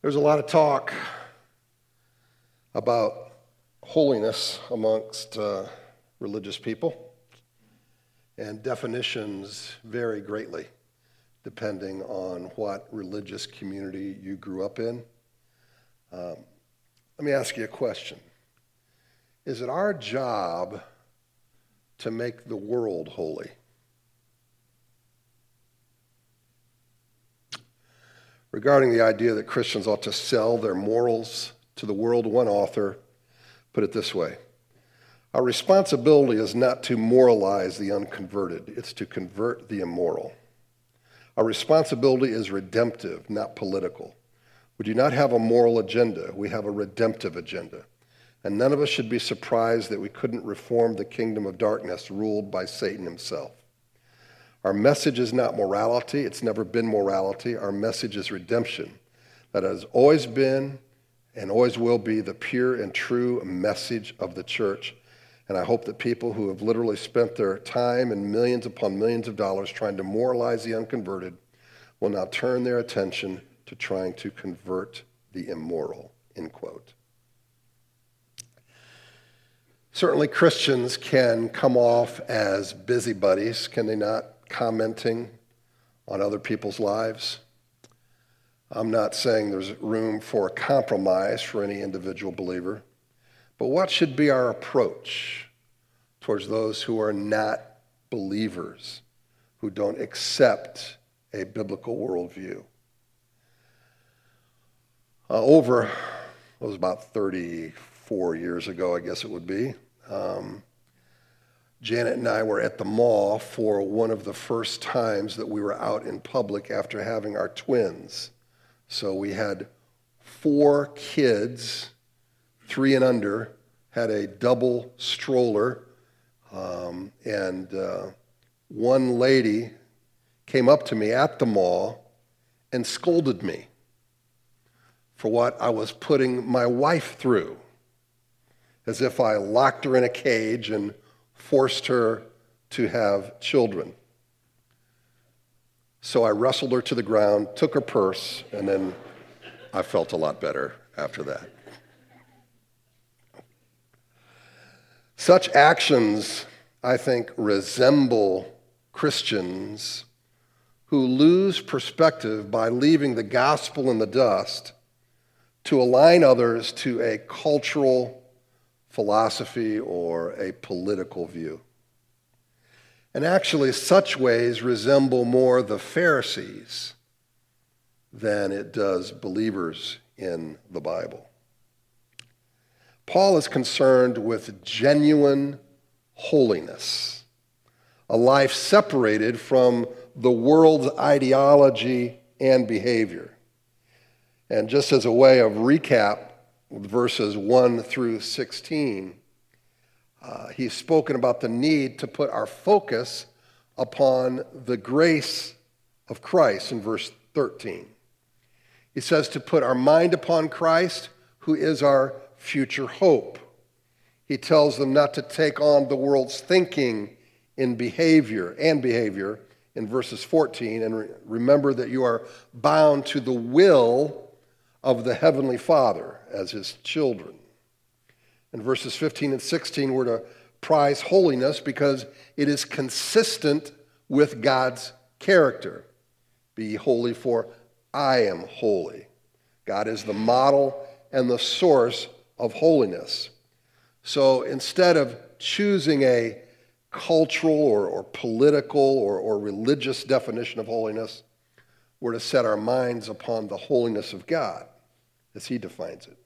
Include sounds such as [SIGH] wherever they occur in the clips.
There's a lot of talk about holiness amongst uh, religious people, and definitions vary greatly depending on what religious community you grew up in. Um, let me ask you a question Is it our job to make the world holy? Regarding the idea that Christians ought to sell their morals to the world, one author put it this way Our responsibility is not to moralize the unconverted, it's to convert the immoral. Our responsibility is redemptive, not political. We do not have a moral agenda, we have a redemptive agenda. And none of us should be surprised that we couldn't reform the kingdom of darkness ruled by Satan himself. Our message is not morality, it's never been morality. Our message is redemption. That has always been and always will be the pure and true message of the church. And I hope that people who have literally spent their time and millions upon millions of dollars trying to moralize the unconverted will now turn their attention to trying to convert the immoral. End quote. Certainly, Christians can come off as busybodies, can they not? Commenting on other people's lives. I'm not saying there's room for a compromise for any individual believer, but what should be our approach towards those who are not believers, who don't accept a biblical worldview? Uh, over, it was about 34 years ago, I guess it would be. Um, Janet and I were at the mall for one of the first times that we were out in public after having our twins. So we had four kids, three and under, had a double stroller, um, and uh, one lady came up to me at the mall and scolded me for what I was putting my wife through, as if I locked her in a cage and forced her to have children. So I wrestled her to the ground, took her purse, and then I felt a lot better after that. Such actions, I think, resemble Christians who lose perspective by leaving the gospel in the dust to align others to a cultural philosophy or a political view. And actually, such ways resemble more the Pharisees than it does believers in the Bible. Paul is concerned with genuine holiness, a life separated from the world's ideology and behavior. And just as a way of recap, verses 1 through 16, uh, he's spoken about the need to put our focus upon the grace of Christ in verse 13. He says to put our mind upon Christ, who is our future hope. He tells them not to take on the world's thinking in behavior and behavior in verses 14 and re- remember that you are bound to the will of the Heavenly Father as his children. And verses 15 and 16, we're to prize holiness because it is consistent with God's character. Be holy, for I am holy. God is the model and the source of holiness. So instead of choosing a cultural or, or political or, or religious definition of holiness, we're to set our minds upon the holiness of God as he defines it.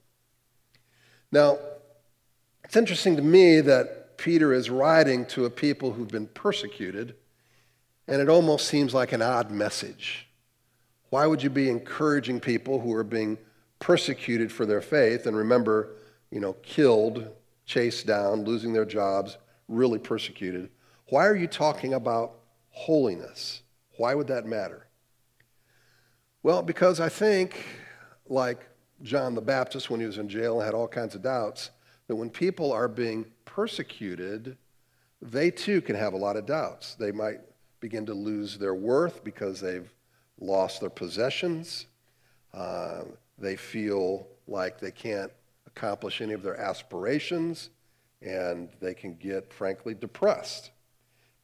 Now, it's interesting to me that Peter is writing to a people who've been persecuted, and it almost seems like an odd message. Why would you be encouraging people who are being persecuted for their faith and remember, you know, killed, chased down, losing their jobs, really persecuted? Why are you talking about holiness? Why would that matter? Well, because I think, like John the Baptist when he was in jail and had all kinds of doubts, that when people are being persecuted, they too can have a lot of doubts. They might begin to lose their worth because they've lost their possessions. Uh, they feel like they can't accomplish any of their aspirations and they can get, frankly, depressed.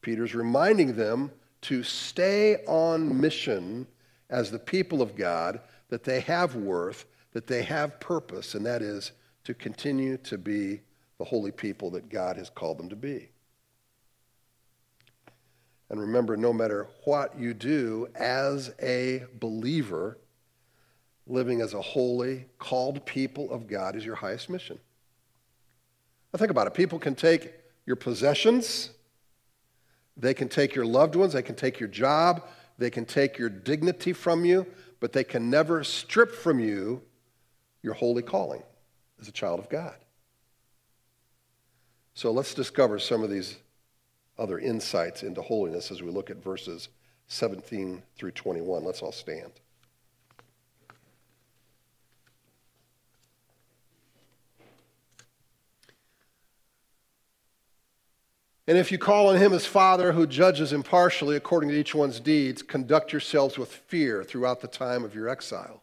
Peter's reminding them to stay on mission as the people of God, that they have worth, that they have purpose, and that is to continue to be the holy people that God has called them to be. And remember, no matter what you do as a believer, living as a holy, called people of God is your highest mission. Now, think about it. People can take your possessions, they can take your loved ones, they can take your job, they can take your dignity from you, but they can never strip from you your holy calling as a child of God. So let's discover some of these other insights into holiness as we look at verses 17 through 21. Let's all stand. And if you call on him as Father who judges impartially according to each one's deeds, conduct yourselves with fear throughout the time of your exile,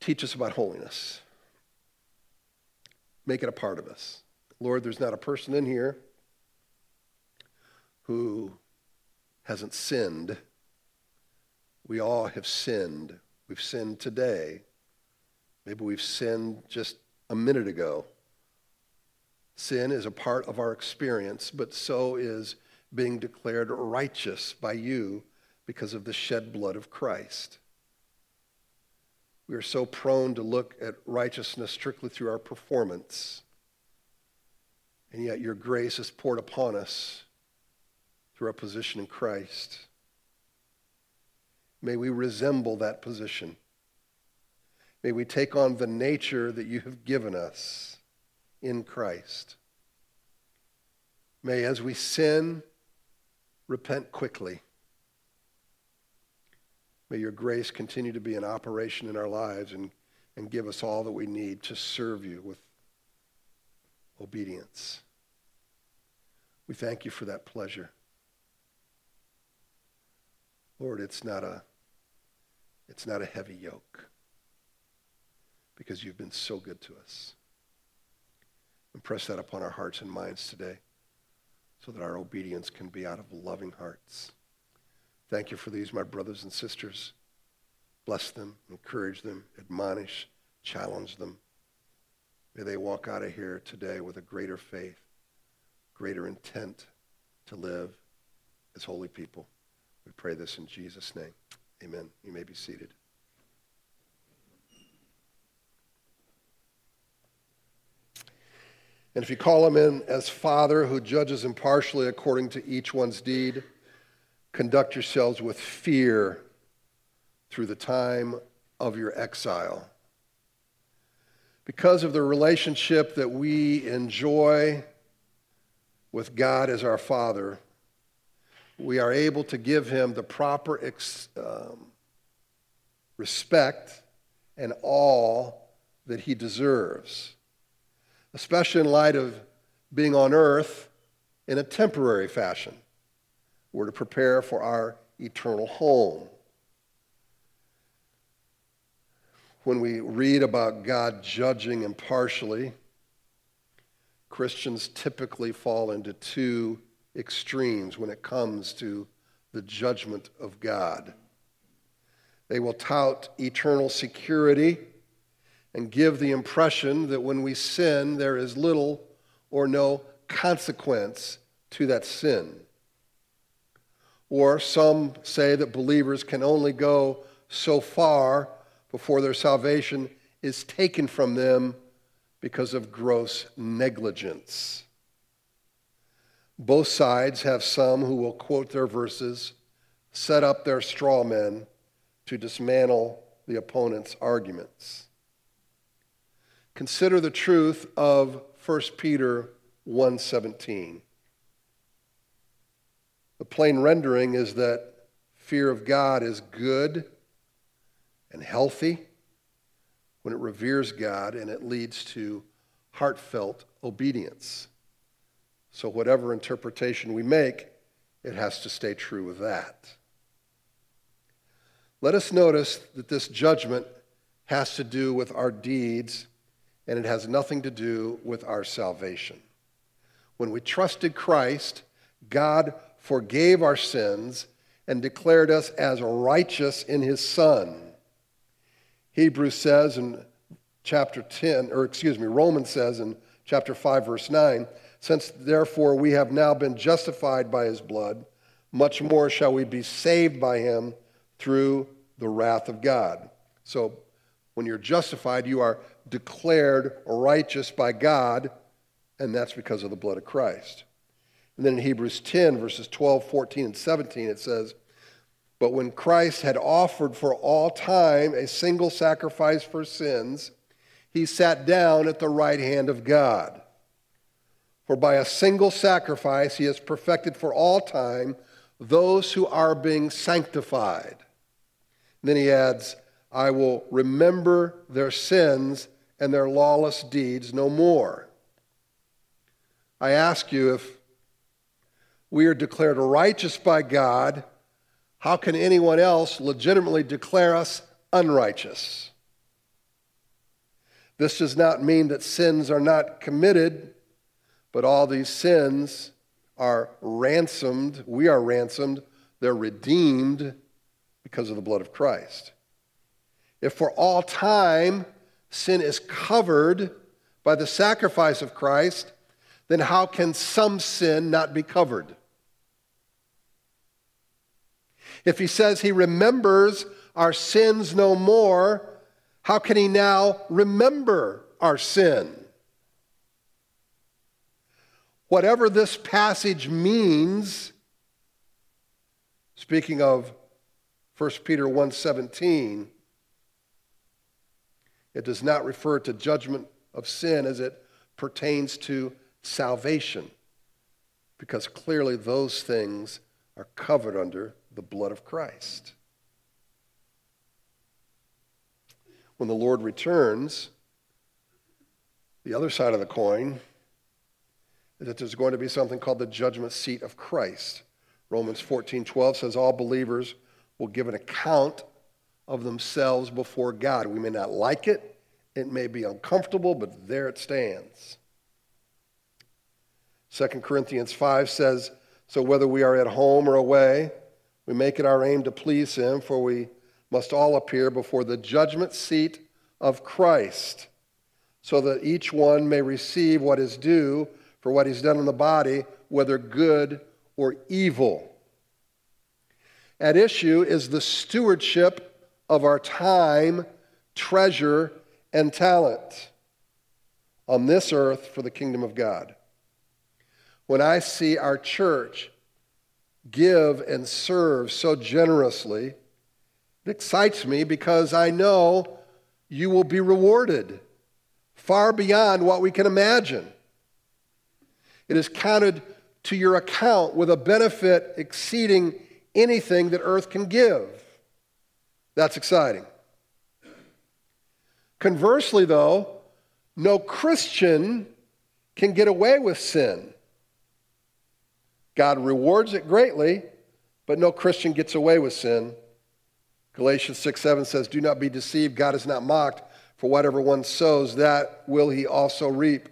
teach us about holiness. Make it a part of us. Lord, there's not a person in here who hasn't sinned. We all have sinned. We've sinned today. Maybe we've sinned just a minute ago. Sin is a part of our experience, but so is being declared righteous by you because of the shed blood of Christ. We are so prone to look at righteousness strictly through our performance, and yet your grace is poured upon us through our position in Christ. May we resemble that position. May we take on the nature that you have given us in Christ. May, as we sin, repent quickly. May your grace continue to be in operation in our lives and, and give us all that we need to serve you with obedience. We thank you for that pleasure. Lord, it's not a, it's not a heavy yoke because you've been so good to us. Impress that upon our hearts and minds today so that our obedience can be out of loving hearts. Thank you for these, my brothers and sisters. Bless them, encourage them, admonish, challenge them. May they walk out of here today with a greater faith, greater intent to live as holy people. We pray this in Jesus' name. Amen. You may be seated. And if you call him in as Father who judges impartially according to each one's deed, conduct yourselves with fear through the time of your exile. Because of the relationship that we enjoy with God as our Father, we are able to give him the proper ex, um, respect and all that he deserves especially in light of being on earth in a temporary fashion. We're to prepare for our eternal home. When we read about God judging impartially, Christians typically fall into two extremes when it comes to the judgment of God. They will tout eternal security and give the impression that when we sin, there is little or no consequence to that sin. Or some say that believers can only go so far before their salvation is taken from them because of gross negligence. Both sides have some who will quote their verses, set up their straw men to dismantle the opponent's arguments. Consider the truth of 1 Peter 1:17. The plain rendering is that fear of God is good and healthy when it reveres God and it leads to heartfelt obedience. So, whatever interpretation we make, it has to stay true with that. Let us notice that this judgment has to do with our deeds and it has nothing to do with our salvation. When we trusted Christ, God forgave our sins and declared us as righteous in his Son. Hebrews says in chapter 10, or excuse me, Romans says in chapter 5, verse 9, since therefore we have now been justified by his blood, much more shall we be saved by him through the wrath of God. So when you're justified, you are declared righteous by God, and that's because of the blood of Christ. And then in Hebrews 10, verses 12, 14, and 17, it says, But when Christ had offered for all time a single sacrifice for sins, he sat down at the right hand of God. For by a single sacrifice he has perfected for all time those who are being sanctified. And then he adds, I will remember their sins and their lawless deeds no more. I ask you if we are declared righteous by God, how can anyone else legitimately declare us unrighteous? This does not mean that sins are not committed but all these sins are ransomed. We are ransomed. They're redeemed because of the blood of Christ. If for all time sin is covered by the sacrifice of Christ, then how can some sin not be covered? If he says he remembers our sins no more, how can he now remember our sin? Whatever this passage means, speaking of 1 Peter 1:17, it does not refer to judgment of sin as it pertains to salvation, because clearly those things are covered under the blood of Christ. When the Lord returns, the other side of the coin is that there's going to be something called the judgment seat of Christ. Romans 14 12 says, All believers will give an account of themselves before God. We may not like it, it may be uncomfortable, but there it stands. 2 Corinthians 5 says, So whether we are at home or away, we make it our aim to please Him, for we must all appear before the judgment seat of Christ, so that each one may receive what is due for what he's done in the body, whether good or evil. At issue is the stewardship of our time, treasure, and talent on this earth for the kingdom of God. When I see our church give and serve so generously, it excites me because I know you will be rewarded far beyond what we can imagine. It is counted to your account with a benefit exceeding anything that earth can give. That's exciting. Conversely, though, no Christian can get away with sin. God rewards it greatly, but no Christian gets away with sin. Galatians 6 7 says, Do not be deceived. God is not mocked, for whatever one sows, that will he also reap.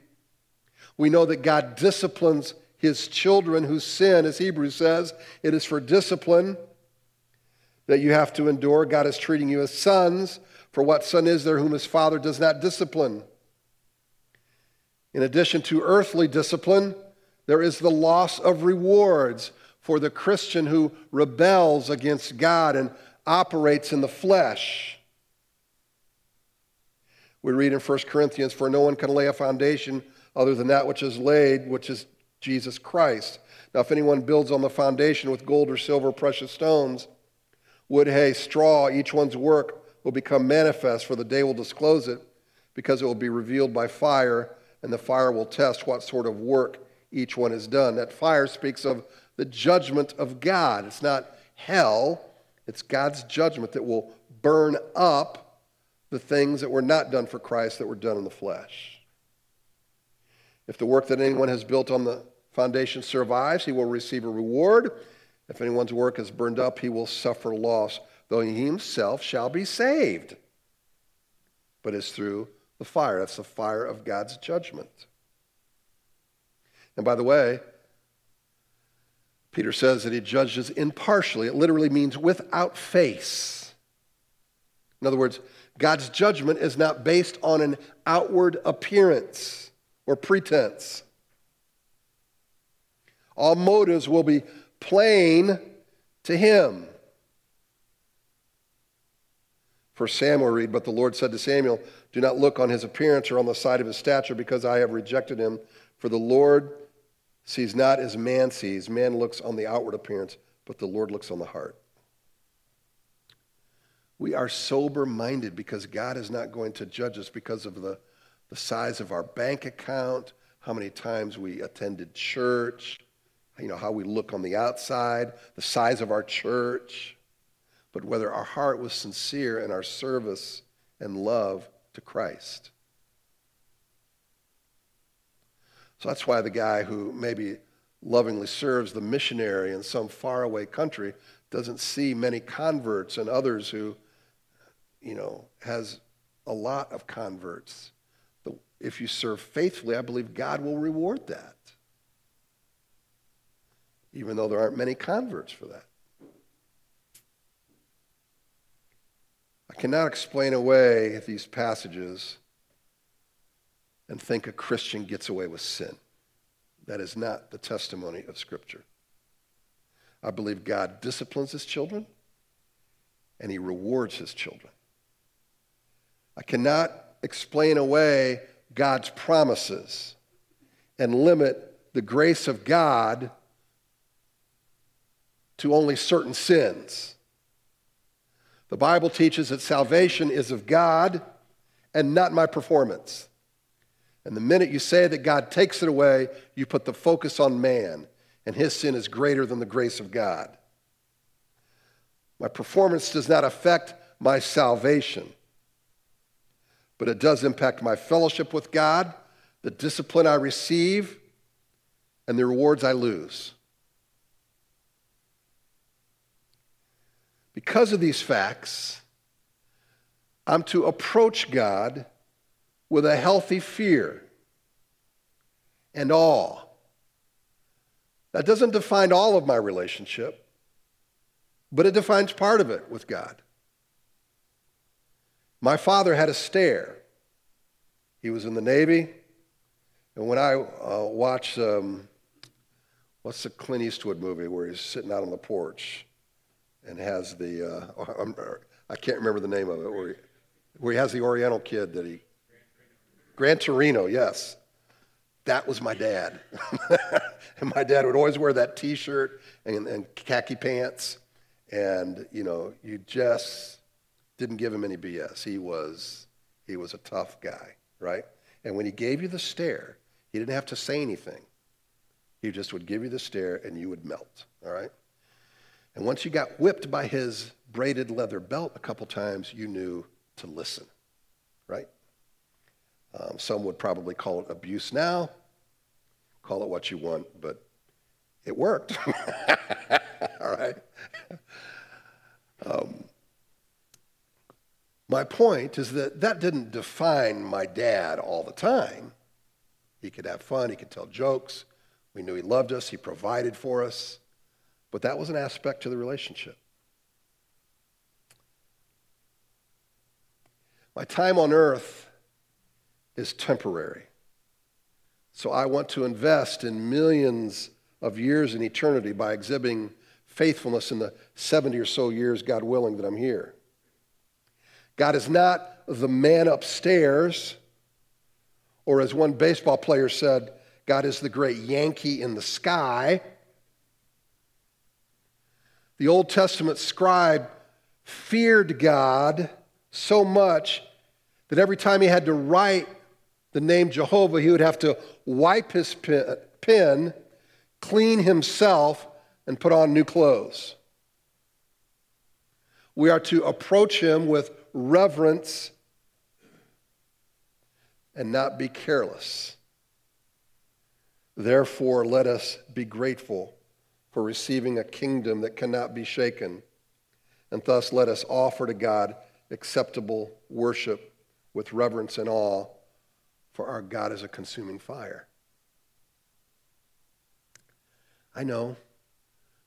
We know that God disciplines his children who sin, as Hebrews says. It is for discipline that you have to endure. God is treating you as sons. For what son is there whom his father does not discipline? In addition to earthly discipline, there is the loss of rewards for the Christian who rebels against God and operates in the flesh. We read in 1 Corinthians, For no one can lay a foundation other than that which is laid, which is Jesus Christ. Now, if anyone builds on the foundation with gold or silver, precious stones, wood, hay, straw, each one's work will become manifest, for the day will disclose it, because it will be revealed by fire, and the fire will test what sort of work each one has done. That fire speaks of the judgment of God. It's not hell, it's God's judgment that will burn up the things that were not done for Christ that were done in the flesh. If the work that anyone has built on the foundation survives, he will receive a reward. If anyone's work is burned up, he will suffer loss, though he himself shall be saved. But it's through the fire. That's the fire of God's judgment. And by the way, Peter says that he judges impartially. It literally means without face. In other words, God's judgment is not based on an outward appearance or pretense. All motives will be plain to him. For Samuel read, But the Lord said to Samuel, Do not look on his appearance or on the side of his stature, because I have rejected him. For the Lord sees not as man sees. Man looks on the outward appearance, but the Lord looks on the heart. We are sober minded because God is not going to judge us because of the, the size of our bank account, how many times we attended church, you know, how we look on the outside, the size of our church, but whether our heart was sincere in our service and love to Christ. So that's why the guy who maybe lovingly serves the missionary in some faraway country doesn't see many converts and others who, you know, has a lot of converts. If you serve faithfully, I believe God will reward that even though there aren't many converts for that. I cannot explain away these passages and think a Christian gets away with sin. That is not the testimony of Scripture. I believe God disciplines his children and he rewards his children. I cannot explain away God's promises and limit the grace of God to only certain sins. The Bible teaches that salvation is of God and not my performance. And the minute you say that God takes it away, you put the focus on man, and his sin is greater than the grace of God. My performance does not affect my salvation, but it does impact my fellowship with God, the discipline I receive, and the rewards I lose. Because of these facts, I'm to approach God with a healthy fear and awe. That doesn't define all of my relationship, but it defines part of it with God. My father had a stare. He was in the Navy, and when I uh, watch, um, what's the Clint Eastwood movie where he's sitting out on the porch? and has the, uh, [LAUGHS] I can't remember the name of it, where he, where he has the Oriental kid that he, Gran Torino, yes. That was my dad. [LAUGHS] and my dad would always wear that t shirt and, and khaki pants. And, you know, you just didn't give him any BS. He was, he was a tough guy, right? And when he gave you the stare, he didn't have to say anything. He just would give you the stare and you would melt, all right? And once you got whipped by his braided leather belt a couple times, you knew to listen, right? Um, some would probably call it abuse now. Call it what you want, but it worked. [LAUGHS] All right? Um, my point is that that didn't define my dad all the time. He could have fun, he could tell jokes. We knew he loved us, he provided for us. But that was an aspect to the relationship. My time on earth is temporary. So I want to invest in millions of years in eternity by exhibiting faithfulness in the 70 or so years, God willing, that I'm here. God is not the man upstairs, or as one baseball player said, God is the great Yankee in the sky. The Old Testament scribe feared God so much that every time he had to write the name Jehovah, he would have to wipe his pen, clean himself, and put on new clothes. We are to approach him with reverence and not be careless. Therefore, let us be grateful for receiving a kingdom that cannot be shaken, and thus let us offer to God acceptable worship with reverence and awe, for our God is a consuming fire. I know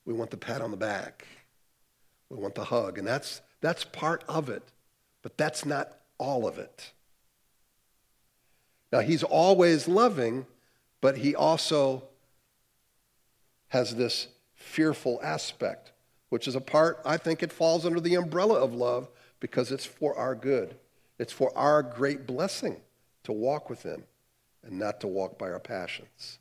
we want the pat on the back, we want the hug, and that's, that's part of it, but that's not all of it. Now, he's always loving, but he also has this fearful aspect, which is a part, I think it falls under the umbrella of love because it's for our good. It's for our great blessing to walk with him and not to walk by our passions.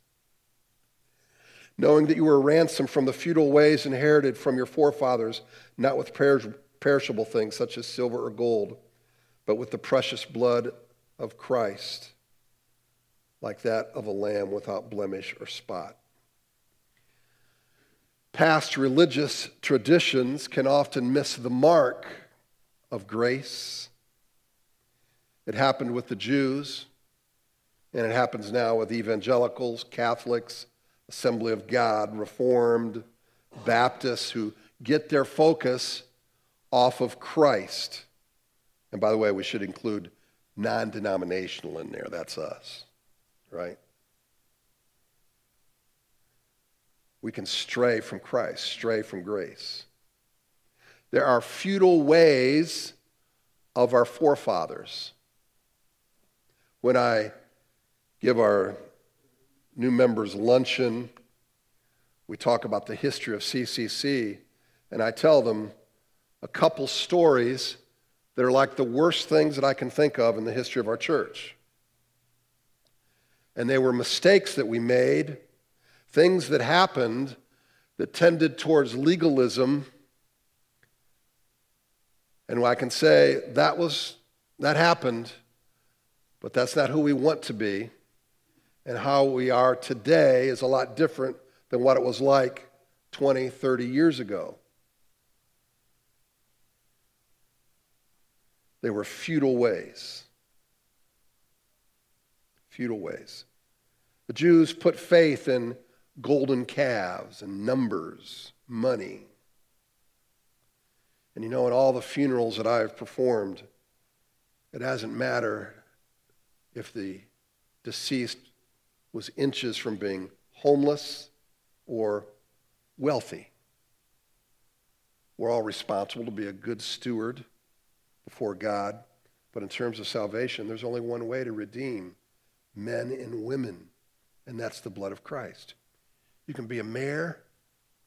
Knowing that you were ransomed from the futile ways inherited from your forefathers, not with perishable things such as silver or gold, but with the precious blood of Christ like that of a lamb without blemish or spot. Past religious traditions can often miss the mark of grace. It happened with the Jews, and it happens now with evangelicals, Catholics, Assembly of God, Reformed, Baptists who get their focus off of Christ. And by the way, we should include non denominational in there. That's us right? We can stray from Christ, stray from grace. There are futile ways of our forefathers. When I give our new members luncheon, we talk about the history of CCC, and I tell them a couple stories that are like the worst things that I can think of in the history of our church and they were mistakes that we made, things that happened that tended towards legalism. And I can say that was that happened, but that's not who we want to be. And how we are today is a lot different than what it was like 20, 30 years ago. They were futile ways. Futile ways. The Jews put faith in golden calves and numbers, money. And you know, in all the funerals that I've performed, it doesn't matter if the deceased was inches from being homeless or wealthy. We're all responsible to be a good steward before God. But in terms of salvation, there's only one way to redeem men and women and that's the blood of Christ. You can be a mayor,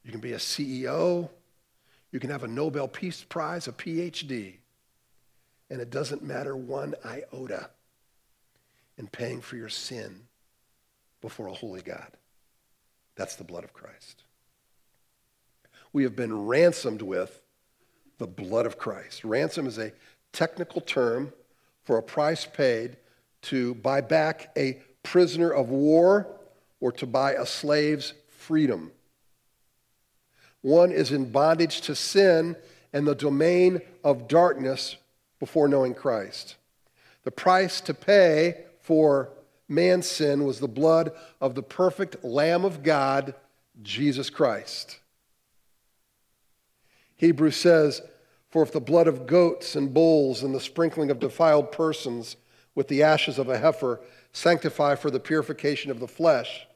you can be a CEO, you can have a Nobel Peace Prize, a PhD, and it doesn't matter one iota in paying for your sin before a holy God. That's the blood of Christ. We have been ransomed with the blood of Christ. Ransom is a technical term for a price paid to buy back a prisoner of war or to buy a slave's freedom. One is in bondage to sin and the domain of darkness before knowing Christ. The price to pay for man's sin was the blood of the perfect Lamb of God, Jesus Christ. Hebrews says, For if the blood of goats and bulls and the sprinkling of defiled persons with the ashes of a heifer sanctify for the purification of the flesh,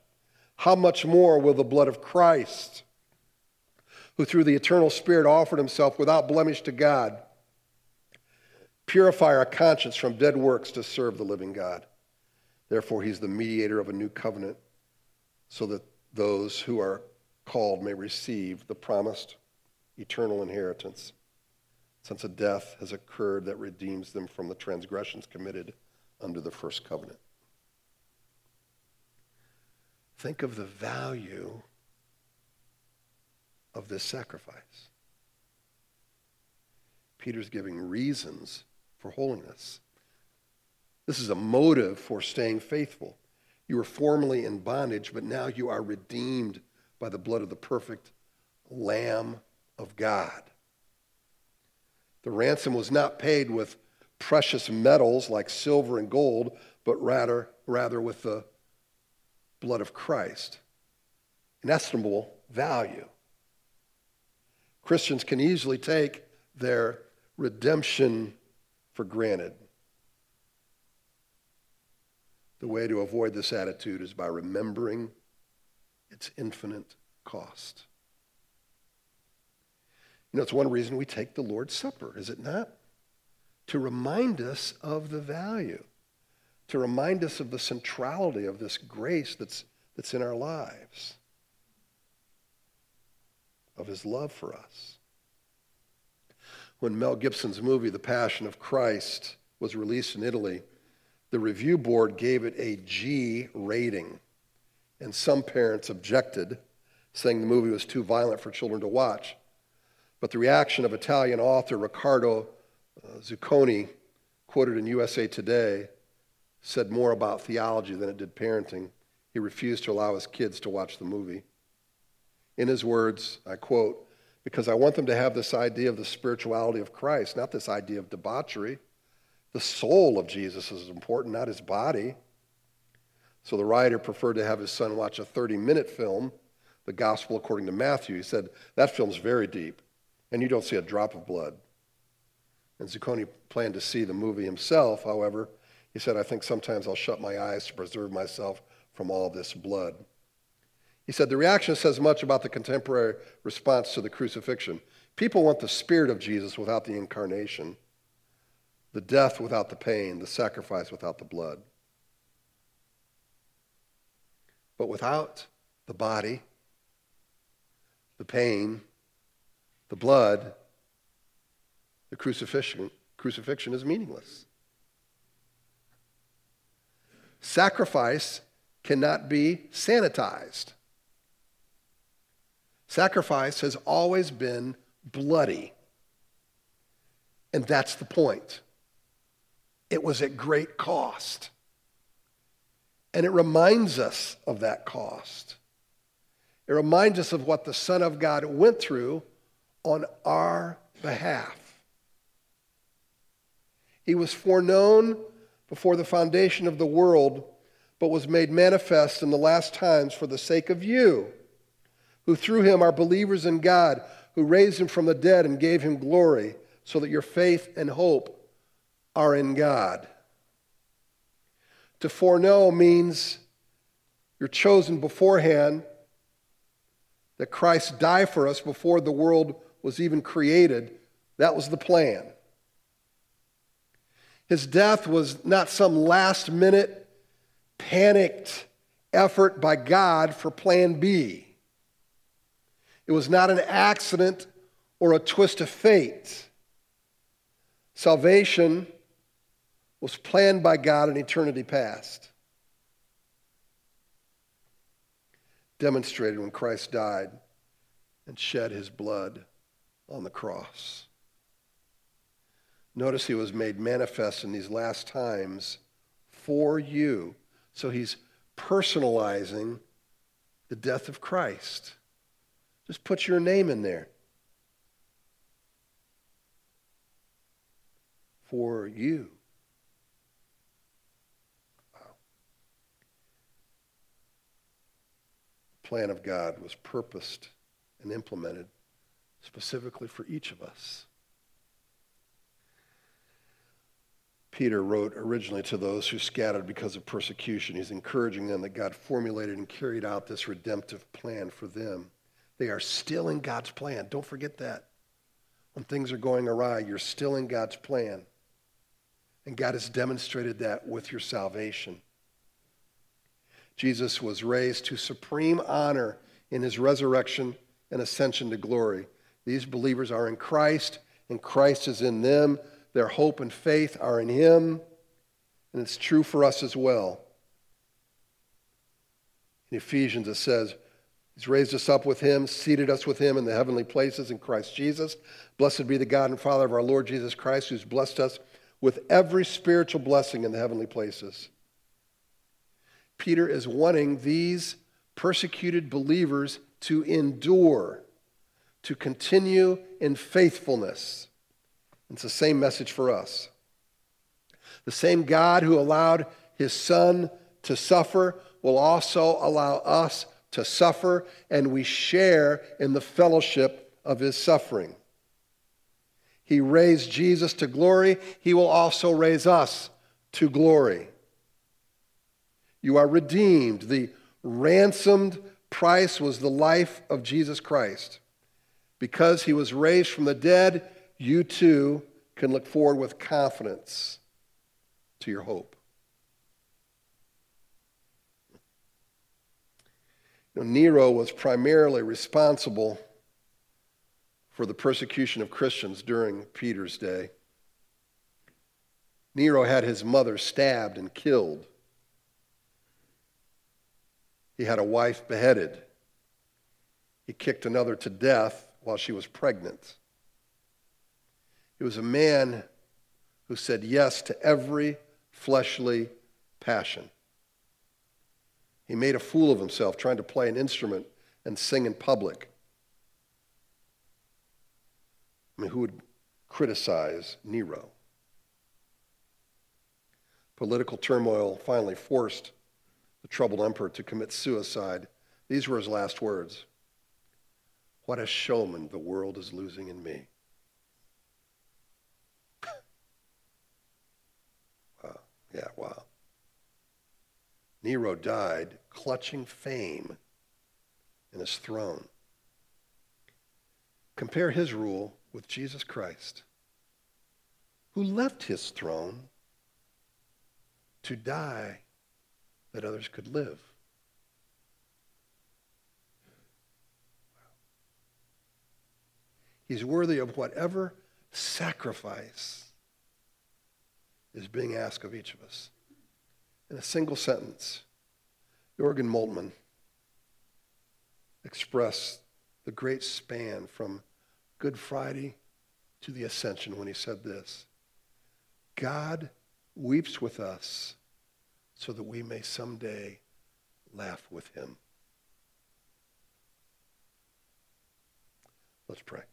how much more will the blood of Christ, who through the eternal Spirit offered himself without blemish to God, purify our conscience from dead works to serve the living God? Therefore, he's the mediator of a new covenant, so that those who are called may receive the promised eternal inheritance, since a death has occurred that redeems them from the transgressions committed under the first covenant. Think of the value of this sacrifice. Peter's giving reasons for holiness. This is a motive for staying faithful. You were formerly in bondage, but now you are redeemed by the blood of the perfect Lamb of God. The ransom was not paid with precious metals like silver and gold, but rather, rather with the blood of Christ. Inestimable value. Christians can easily take their redemption for granted. The way to avoid this attitude is by remembering its infinite cost. You know, it's one reason we take the Lord's Supper, is it not? To remind us of the value, to remind us of the centrality of this grace that's, that's in our lives, of his love for us. When Mel Gibson's movie, The Passion of Christ, was released in Italy, the review board gave it a G rating, and some parents objected, saying the movie was too violent for children to watch. But the reaction of Italian author Riccardo uh, Zucconi, quoted in USA Today, said more about theology than it did parenting. He refused to allow his kids to watch the movie. In his words, I quote, because I want them to have this idea of the spirituality of Christ, not this idea of debauchery. The soul of Jesus is important, not his body. So the writer preferred to have his son watch a 30 minute film, The Gospel According to Matthew. He said, That film's very deep, and you don't see a drop of blood. And Zucconi planned to see the movie himself. However, he said, I think sometimes I'll shut my eyes to preserve myself from all this blood. He said, The reaction says much about the contemporary response to the crucifixion. People want the spirit of Jesus without the incarnation the death without the pain, the sacrifice without the blood. But without the body, the pain, the blood, the crucifixion, crucifixion is meaningless. Sacrifice cannot be sanitized. Sacrifice has always been bloody. And that's the point. It was at great cost. And it reminds us of that cost. It reminds us of what the Son of God went through on our behalf. He was foreknown before the foundation of the world, but was made manifest in the last times for the sake of you, who through him are believers in God, who raised him from the dead and gave him glory, so that your faith and hope are in God. To foreknow means you're chosen beforehand, that Christ died for us before the world was even created. That was the plan. His death was not some last minute, panicked effort by God for plan B. It was not an accident or a twist of fate. Salvation was planned by God in eternity past. Demonstrated when Christ died and shed his blood on the cross. Notice he was made manifest in these last times for you. So he's personalizing the death of Christ. Just put your name in there. For you. Plan of God was purposed and implemented specifically for each of us. Peter wrote originally to those who scattered because of persecution. He's encouraging them that God formulated and carried out this redemptive plan for them. They are still in God's plan. Don't forget that. When things are going awry, you're still in God's plan. And God has demonstrated that with your salvation. Jesus was raised to supreme honor in his resurrection and ascension to glory. These believers are in Christ, and Christ is in them. Their hope and faith are in him, and it's true for us as well. In Ephesians, it says, He's raised us up with him, seated us with him in the heavenly places in Christ Jesus. Blessed be the God and Father of our Lord Jesus Christ, who's blessed us with every spiritual blessing in the heavenly places. Peter is wanting these persecuted believers to endure, to continue in faithfulness. It's the same message for us. The same God who allowed his son to suffer will also allow us to suffer, and we share in the fellowship of his suffering. He raised Jesus to glory, he will also raise us to glory. You are redeemed. The ransomed price was the life of Jesus Christ. Because he was raised from the dead, you too can look forward with confidence to your hope. Nero was primarily responsible for the persecution of Christians during Peter's day. Nero had his mother stabbed and killed. He had a wife beheaded. He kicked another to death while she was pregnant. He was a man who said yes to every fleshly passion. He made a fool of himself trying to play an instrument and sing in public. I mean, who would criticize Nero? Political turmoil finally forced troubled emperor to commit suicide. These were his last words What a showman the world is losing in me. [LAUGHS] wow. Yeah, wow. Nero died clutching fame in his throne. Compare his rule with Jesus Christ, who left his throne to die that others could live. He's worthy of whatever sacrifice is being asked of each of us. In a single sentence, Jürgen Moltmann expressed the great span from Good Friday to the Ascension when he said this God weeps with us so that we may someday laugh with him. Let's pray.